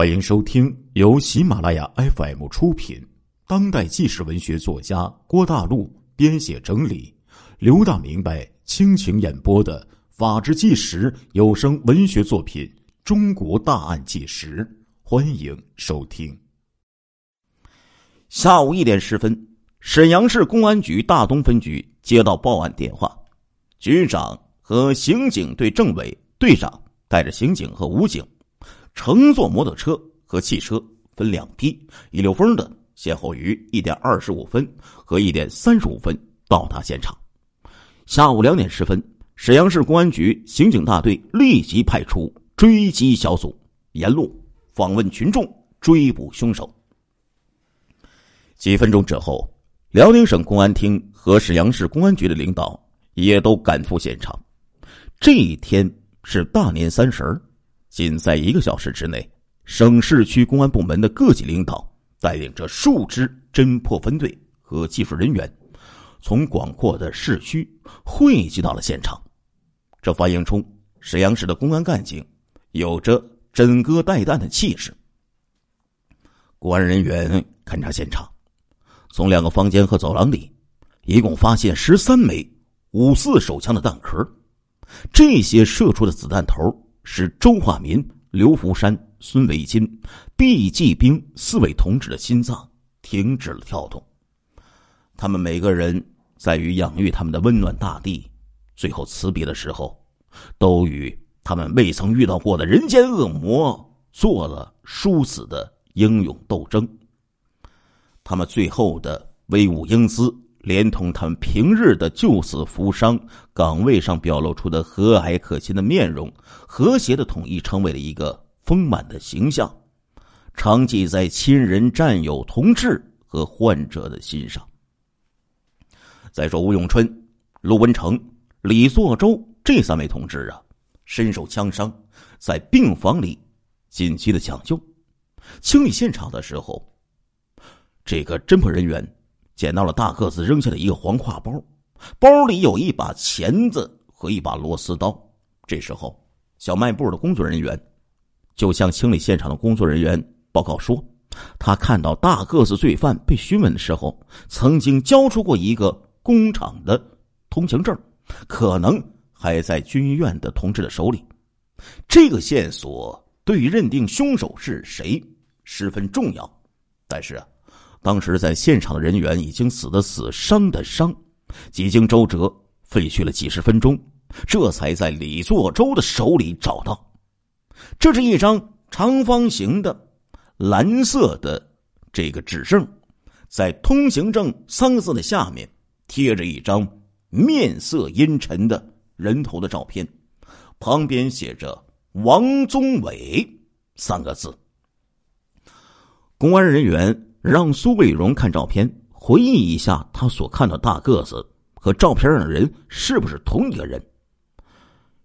欢迎收听由喜马拉雅 FM 出品、当代纪实文学作家郭大陆编写整理、刘大明白倾情演播的《法制纪实》有声文学作品《中国大案纪实》，欢迎收听。下午一点十分，沈阳市公安局大东分局接到报案电话，局长和刑警队政委、队长带着刑警和武警。乘坐摩托车和汽车分两批，一溜风的先后于一点二十五分和一点三十五分到达现场。下午两点十分，沈阳市公安局刑警大队立即派出追击小组，沿路访问群众，追捕凶手。几分钟之后，辽宁省公安厅和沈阳市公安局的领导也都赶赴现场。这一天是大年三十儿。仅在一个小时之内，省市区公安部门的各级领导带领着数支侦破分队和技术人员，从广阔的市区汇集到了现场。这反映出沈阳市的公安干警有着枕戈待旦的气势。公安人员勘察现场，从两个房间和走廊里，一共发现十三枚五四手枪的弹壳，这些射出的子弹头。使周化民、刘福山、孙维金、毕继兵四位同志的心脏停止了跳动。他们每个人在与养育他们的温暖大地最后辞别的时候，都与他们未曾遇到过的人间恶魔做了殊死的英勇斗争。他们最后的威武英姿。连同他们平日的救死扶伤、岗位上表露出的和蔼可亲的面容，和谐的统一成为了一个丰满的形象，常记在亲人、战友、同志和患者的心上。再说吴永春、陆文成、李作周这三位同志啊，身受枪伤，在病房里紧急的抢救，清理现场的时候，这个侦破人员。捡到了大个子扔下的一个黄挎包，包里有一把钳子和一把螺丝刀。这时候，小卖部的工作人员就向清理现场的工作人员报告说，他看到大个子罪犯被询问的时候，曾经交出过一个工厂的通行证，可能还在军医院的同志的手里。这个线索对于认定凶手是谁十分重要，但是啊。当时在现场的人员已经死的死，伤的伤，几经周折，费去了几十分钟，这才在李作周的手里找到。这是一张长方形的蓝色的这个纸证，在通行证三个字的下面贴着一张面色阴沉的人头的照片，旁边写着“王宗伟”三个字。公安人员。让苏卫荣看照片，回忆一下他所看到大个子和照片上的人是不是同一个人。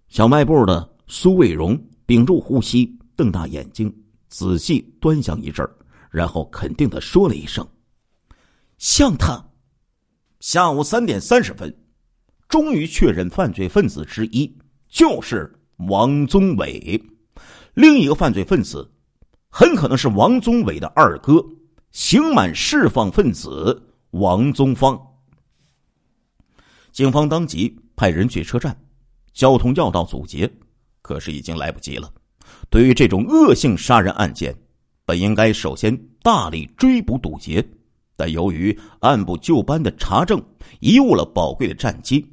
小卖部的苏卫荣屏住呼吸，瞪大眼睛，仔细端详一阵然后肯定的说了一声：“像他。”下午三点三十分，终于确认犯罪分子之一就是王宗伟，另一个犯罪分子很可能是王宗伟的二哥。刑满释放分子王宗芳，警方当即派人去车站，交通要道阻截，可是已经来不及了。对于这种恶性杀人案件，本应该首先大力追捕堵截，但由于按部就班的查证，贻误了宝贵的战机。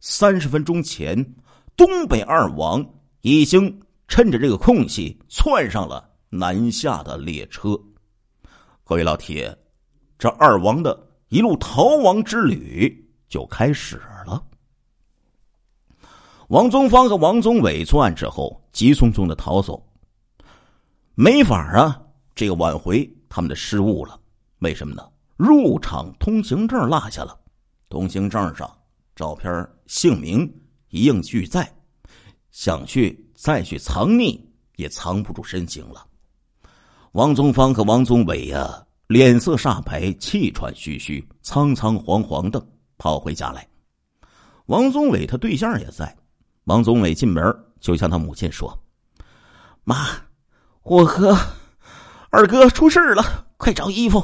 三十分钟前，东北二王已经趁着这个空隙窜上了南下的列车。各位老铁，这二王的一路逃亡之旅就开始了。王宗芳和王宗伟作案之后，急匆匆的逃走。没法啊，这个挽回他们的失误了。为什么呢？入场通行证落下了，通行证上照片、姓名一应俱在，想去再去藏匿也藏不住身形了。王宗芳和王宗伟呀，脸色煞白，气喘吁吁，仓仓皇皇的跑回家来。王宗伟他对象也在。王宗伟进门就向他母亲说：“妈，我和二哥出事了，快找衣服！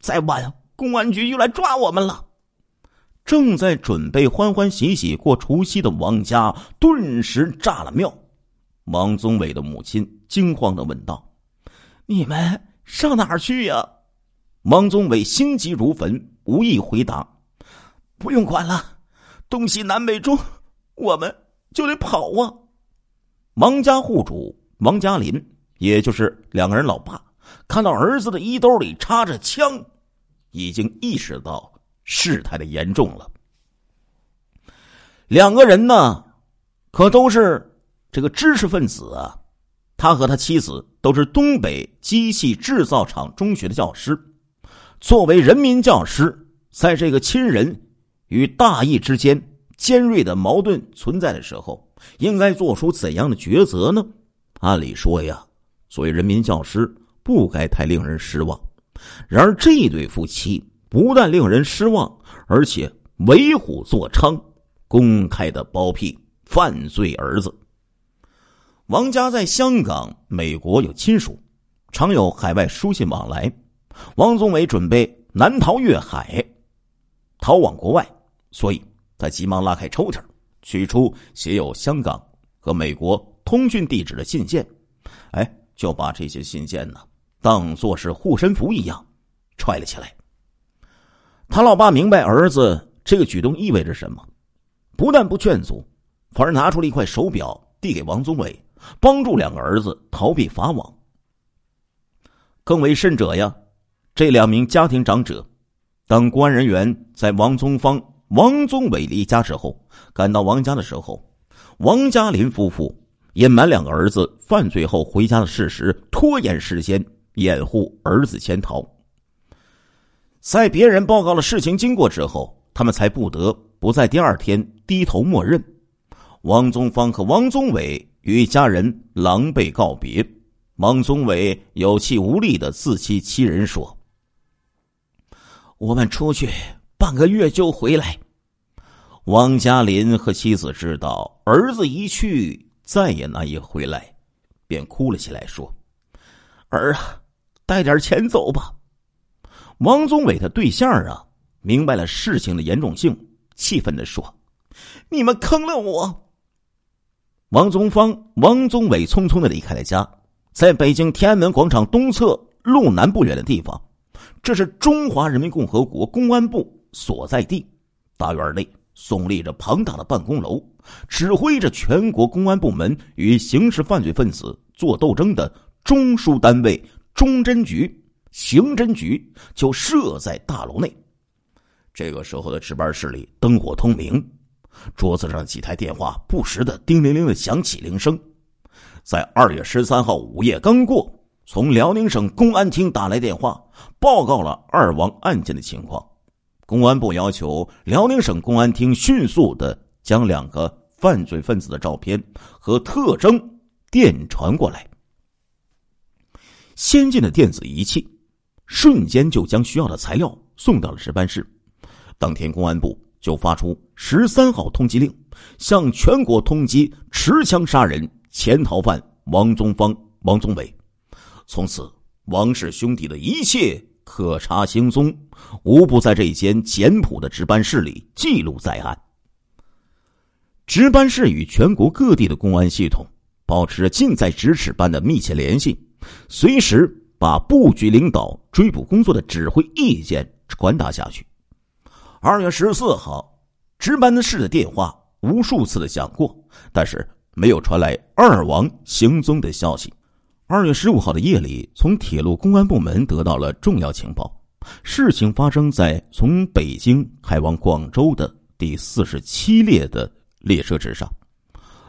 再晚，公安局就来抓我们了。”正在准备欢欢喜喜过除夕的王家顿时炸了庙。王宗伟的母亲惊慌的问道：“你们上哪儿去呀？”王宗伟心急如焚，无意回答：“不用管了，东西南北中，我们就得跑啊！”王家户主王家林，也就是两个人老爸，看到儿子的衣兜里插着枪，已经意识到。事态的严重了，两个人呢，可都是这个知识分子啊。他和他妻子都是东北机器制造厂中学的教师。作为人民教师，在这个亲人与大义之间尖锐的矛盾存在的时候，应该做出怎样的抉择呢？按理说呀，作为人民教师，不该太令人失望。然而，这对夫妻。不但令人失望，而且为虎作伥，公开的包庇犯罪儿子。王家在香港、美国有亲属，常有海外书信往来。王宗伟准备南逃越海，逃往国外，所以他急忙拉开抽屉，取出写有香港和美国通讯地址的信件，哎，就把这些信件呢当做是护身符一样揣了起来。他老爸明白儿子这个举动意味着什么，不但不劝阻，反而拿出了一块手表递给王宗伟，帮助两个儿子逃避法网。更为甚者呀，这两名家庭长者，当公安人员在王宗芳、王宗伟离家之后，赶到王家的时候，王家林夫妇隐瞒两个儿子犯罪后回家的事实，拖延时间，掩护儿子潜逃。在别人报告了事情经过之后，他们才不得不在第二天低头默认。王宗芳和王宗伟与家人狼狈告别。王宗伟有气无力的自欺欺人说：“我们出去半个月就回来。”王嘉林和妻子知道儿子一去再也难以回来，便哭了起来，说：“儿啊，带点钱走吧。”王宗伟的对象啊，明白了事情的严重性，气愤的说：“你们坑了我！”王宗芳、王宗伟匆匆的离开了家，在北京天安门广场东侧路南不远的地方，这是中华人民共和国公安部所在地。大院内耸立着庞大的办公楼，指挥着全国公安部门与刑事犯罪分子做斗争的中枢单位——中侦局。刑侦局就设在大楼内。这个时候的值班室里灯火通明，桌子上几台电话不时的叮铃铃的响起铃声。在二月十三号午夜刚过，从辽宁省公安厅打来电话，报告了二王案件的情况。公安部要求辽宁省公安厅迅速的将两个犯罪分子的照片和特征电传过来。先进的电子仪器。瞬间就将需要的材料送到了值班室。当天，公安部就发出十三号通缉令，向全国通缉持枪杀人潜逃犯王宗芳、王宗伟。从此，王氏兄弟的一切可查行踪，无不在这间简朴的值班室里记录在案。值班室与全国各地的公安系统保持着近在咫尺般的密切联系，随时。把布局领导追捕工作的指挥意见传达下去。二月十四号，值班室的电话无数次的响过，但是没有传来二王行踪的消息。二月十五号的夜里，从铁路公安部门得到了重要情报，事情发生在从北京开往广州的第四十七列的列车之上。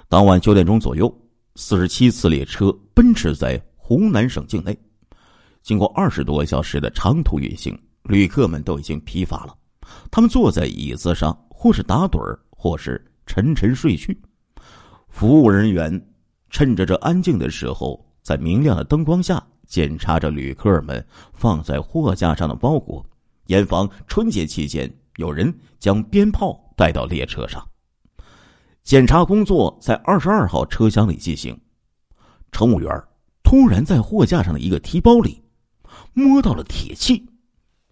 当晚九点钟左右，四十七次列车奔驰在湖南省境内。经过二十多个小时的长途运行，旅客们都已经疲乏了。他们坐在椅子上，或是打盹儿，或是沉沉睡去。服务人员趁着这安静的时候，在明亮的灯光下检查着旅客们放在货架上的包裹，严防春节期间有人将鞭炮带到列车上。检查工作在二十二号车厢里进行。乘务员突然在货架上的一个提包里。摸到了铁器，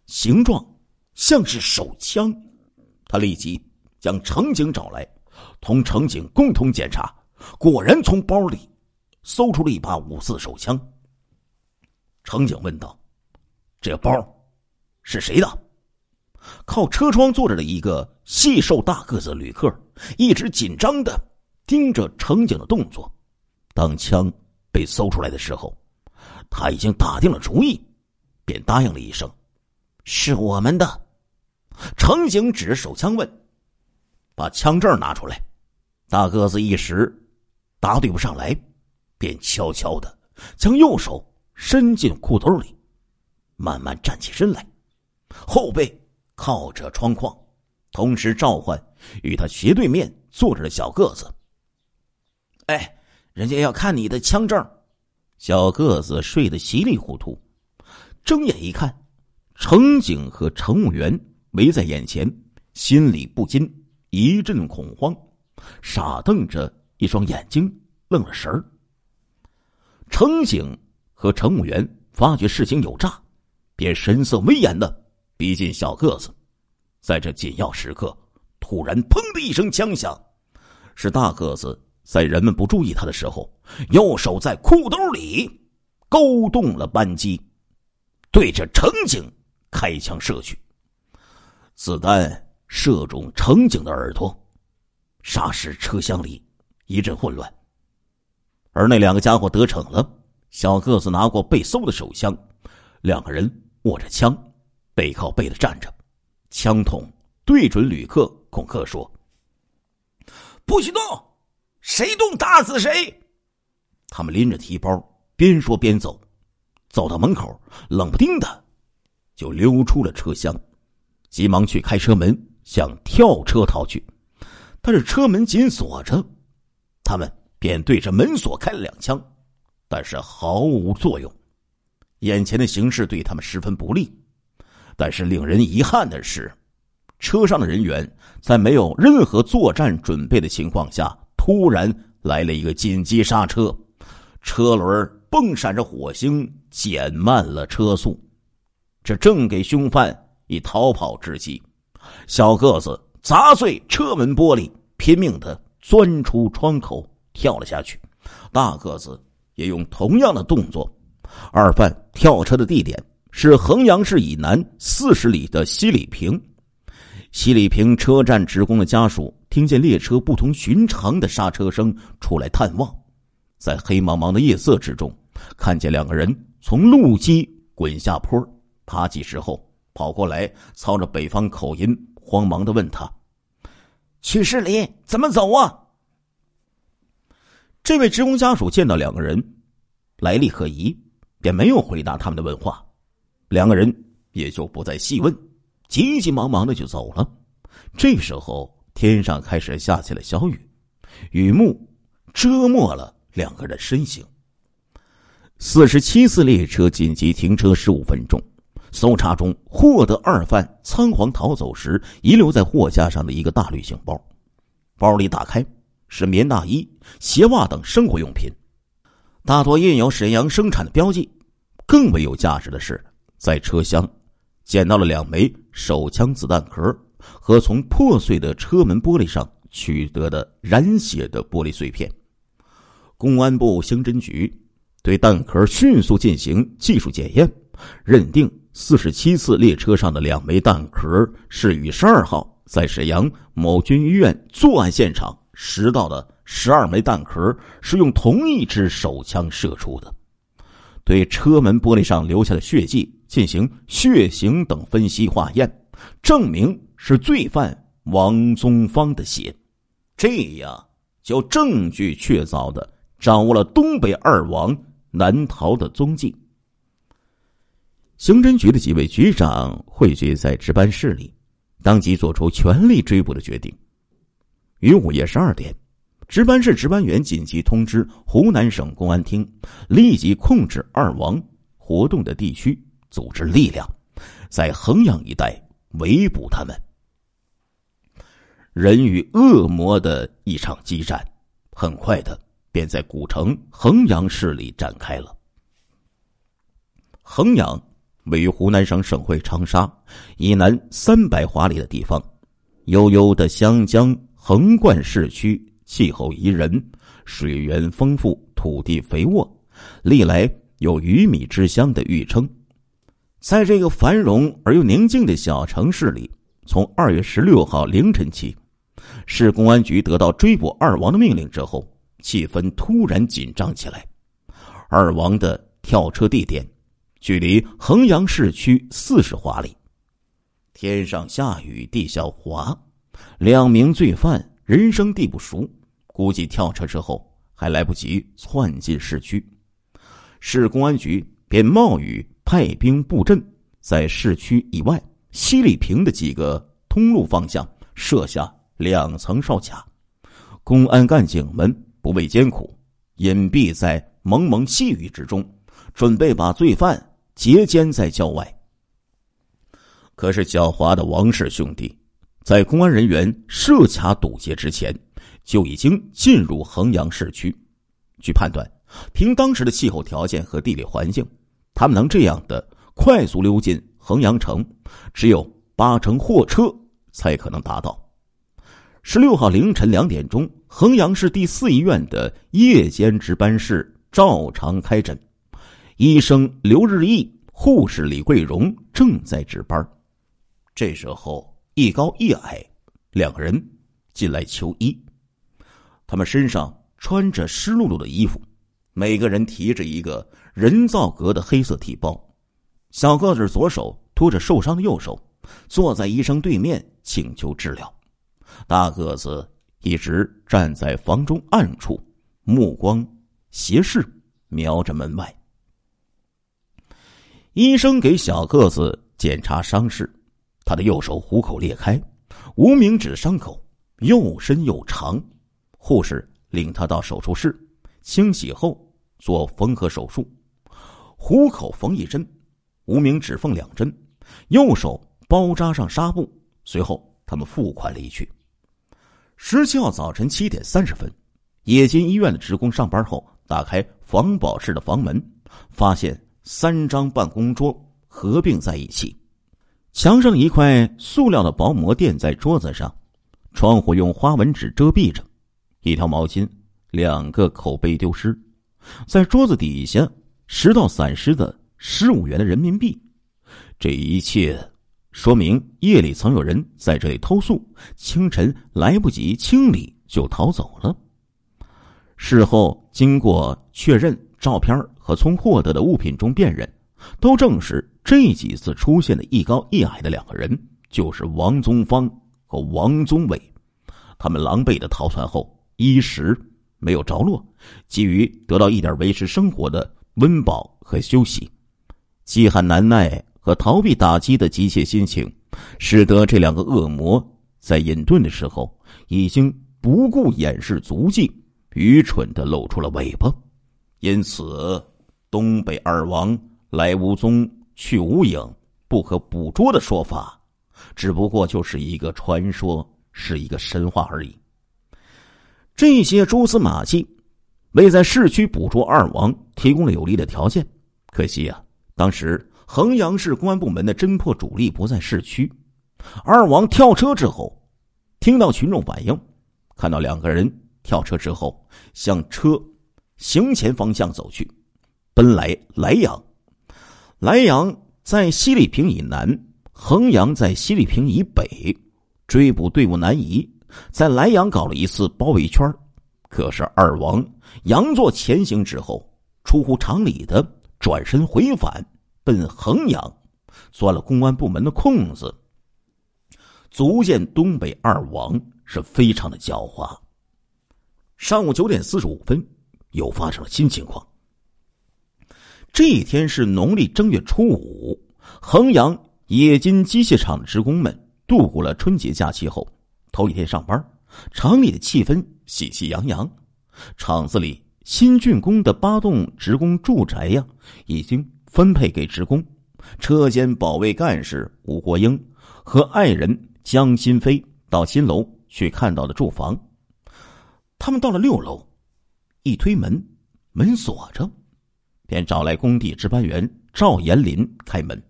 形状像是手枪。他立即将乘警找来，同乘警共同检查，果然从包里搜出了一把五四手枪。乘警问道：“这包是谁的？”靠车窗坐着的一个细瘦大个子旅客，一直紧张的盯着乘警的动作。当枪被搜出来的时候，他已经打定了主意，便答应了一声：“是我们的。”乘警指着手枪问：“把枪证拿出来。”大个子一时答对不上来，便悄悄的将右手伸进裤兜里，慢慢站起身来，后背。靠着窗框，同时召唤与他斜对面坐着的小个子。哎，人家要看你的枪证。小个子睡得稀里糊涂，睁眼一看，乘警和乘务员围在眼前，心里不禁一阵恐慌，傻瞪着一双眼睛，愣了神儿。乘警和乘务员发觉事情有诈，便神色威严的。逼近小个子，在这紧要时刻，突然“砰”的一声枪响，是大个子在人们不注意他的时候，右手在裤兜里勾动了扳机，对着乘警开枪射去。子弹射中乘警的耳朵，霎时车厢里一阵混乱。而那两个家伙得逞了，小个子拿过被搜的手枪，两个人握着枪。背靠背的站着，枪筒对准旅客，恐吓说：“不许动，谁动打死谁！”他们拎着提包，边说边走，走到门口，冷不丁的就溜出了车厢，急忙去开车门，想跳车逃去，但是车门紧锁着，他们便对着门锁开了两枪，但是毫无作用，眼前的形势对他们十分不利。但是令人遗憾的是，车上的人员在没有任何作战准备的情况下，突然来了一个紧急刹车，车轮迸闪着火星，减慢了车速。这正给凶犯以逃跑之机。小个子砸碎车门玻璃，拼命的钻出窗口，跳了下去。大个子也用同样的动作。二犯跳车的地点。是衡阳市以南四十里的西里坪。西里坪车站职工的家属听见列车不同寻常的刹车声，出来探望，在黑茫茫的夜色之中，看见两个人从路基滚下坡，爬起之后跑过来，操着北方口音，慌忙的问他：“去市里怎么走啊？”这位职工家属见到两个人来历可疑，便没有回答他们的问话。两个人也就不再细问，急急忙忙的就走了。这时候天上开始下起了小雨，雨幕遮没了两个人的身形。四十七次列车紧急停车十五分钟，搜查中获得二犯仓皇逃走时遗留在货架上的一个大旅行包，包里打开是棉大衣、鞋袜等生活用品，大多印有沈阳生产的标记。更为有价值的是。在车厢，捡到了两枚手枪子弹壳和从破碎的车门玻璃上取得的染血的玻璃碎片。公安部刑侦局对弹壳迅速进行技术检验，认定四十七次列车上的两枚弹壳是与十二号在沈阳某军医院作案现场拾到的十二枚弹壳是用同一支手枪射出的。对车门玻璃上留下的血迹。进行血型等分析化验，证明是罪犯王宗芳的血，这样就证据确凿的掌握了东北二王难逃的踪迹。刑侦局的几位局长汇聚在值班室里，当即做出全力追捕的决定。于午夜十二点，值班室值班员紧急通知湖南省公安厅，立即控制二王活动的地区。组织力量，在衡阳一带围捕他们。人与恶魔的一场激战，很快的便在古城衡阳市里展开了。衡阳位于湖南省省会长沙以南三百华里的地方。悠悠的湘江横贯市区，气候宜人，水源丰富，土地肥沃，历来有“鱼米之乡”的誉称。在这个繁荣而又宁静的小城市里，从二月十六号凌晨起，市公安局得到追捕二王的命令之后，气氛突然紧张起来。二王的跳车地点距离衡阳市区四十华里。天上下雨，地下滑，两名罪犯人生地不熟，估计跳车之后还来不及窜进市区，市公安局便冒雨派兵布阵，在市区以外西丽平的几个通路方向设下两层哨卡，公安干警们不畏艰苦，隐蔽在蒙蒙细雨之中，准备把罪犯截歼在郊外。可是，狡猾的王氏兄弟，在公安人员设卡堵截之前，就已经进入衡阳市区。据判断，凭当时的气候条件和地理环境，他们能这样的快速溜进衡阳城，只有八乘货车才可能达到。十六号凌晨两点钟，衡阳市第四医院的夜间值班室照常开诊，医生刘日义、护士李桂荣正在值班。这时候，一高一矮两个人进来求医。他们身上穿着湿漉漉的衣服，每个人提着一个人造革的黑色提包。小个子左手托着受伤的右手，坐在医生对面请求治疗。大个子一直站在房中暗处，目光斜视，瞄着门外。医生给小个子检查伤势。他的右手虎口裂开，无名指伤口又深又长。护士领他到手术室清洗后做缝合手术，虎口缝一针，无名指缝两针，右手包扎上纱布。随后他们付款离去。十七号早晨七点三十分，冶金医院的职工上班后打开防保室的房门，发现三张办公桌合并在一起。墙上一块塑料的薄膜垫在桌子上，窗户用花纹纸遮蔽着，一条毛巾，两个口杯丢失，在桌子底下拾到散失的十五元的人民币。这一切说明夜里曾有人在这里偷宿，清晨来不及清理就逃走了。事后经过确认，照片和从获得的物品中辨认。都证实，这几次出现的一高一矮的两个人，就是王宗芳和王宗伟。他们狼狈的逃窜后，一时没有着落，急于得到一点维持生活的温饱和休息，饥寒难耐和逃避打击的急切心情，使得这两个恶魔在隐遁的时候，已经不顾掩饰足迹，愚蠢的露出了尾巴。因此，东北二王。来无踪，去无影，不可捕捉的说法，只不过就是一个传说，是一个神话而已。这些蛛丝马迹，为在市区捕捉二王提供了有利的条件。可惜啊，当时衡阳市公安部门的侦破主力不在市区。二王跳车之后，听到群众反映，看到两个人跳车之后向车行前方向走去，奔来莱阳。莱阳在西丽平以南，衡阳在西丽平以北，追捕队伍南移，在莱阳搞了一次包围圈可是二王佯作前行之后，出乎常理的转身回返，奔衡阳，钻了公安部门的空子。足见东北二王是非常的狡猾。上午九点四十五分，又发生了新情况。这一天是农历正月初五，衡阳冶金机械厂的职工们度过了春节假期后，头一天上班，厂里的气氛喜气洋洋。厂子里新竣工的八栋职工住宅呀，已经分配给职工。车间保卫干事吴国英和爱人江新飞到新楼去看到了住房。他们到了六楼，一推门，门锁着。便找来工地值班员赵延林开门，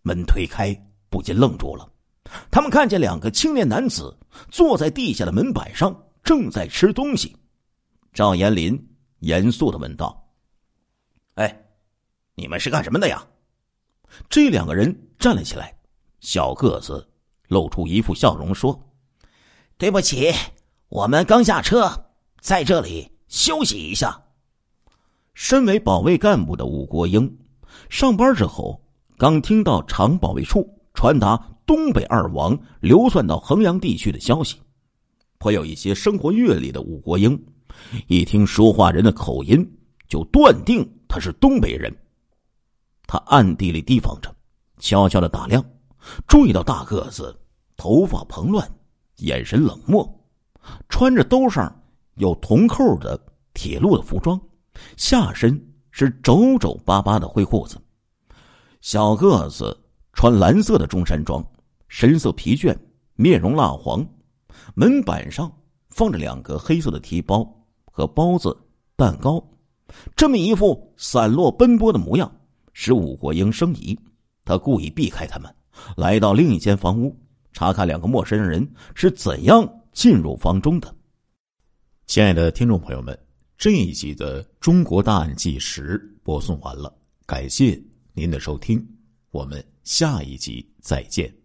门推开，不禁愣住了。他们看见两个青年男子坐在地下的门板上，正在吃东西。赵延林严肃的问道：“哎，你们是干什么的呀？”这两个人站了起来，小个子露出一副笑容说：“对不起，我们刚下车，在这里休息一下。”身为保卫干部的武国英，上班之后刚听到厂保卫处传达东北二王流窜到衡阳地区的消息，颇有一些生活阅历的武国英，一听说话人的口音，就断定他是东北人。他暗地里提防着，悄悄的打量，注意到大个子头发蓬乱，眼神冷漠，穿着兜上有铜扣的铁路的服装，下身是皱皱巴巴的灰裤子。小个子穿蓝色的中山装，神色疲倦，面容蜡黄。门板上放着两个黑色的提包和包子、蛋糕，这么一副散落奔波的模样。使武国英生疑，他故意避开他们，来到另一间房屋，查看两个陌生人是怎样进入房中的。亲爱的听众朋友们，这一集的《中国大案纪实》播送完了，感谢您的收听，我们下一集再见。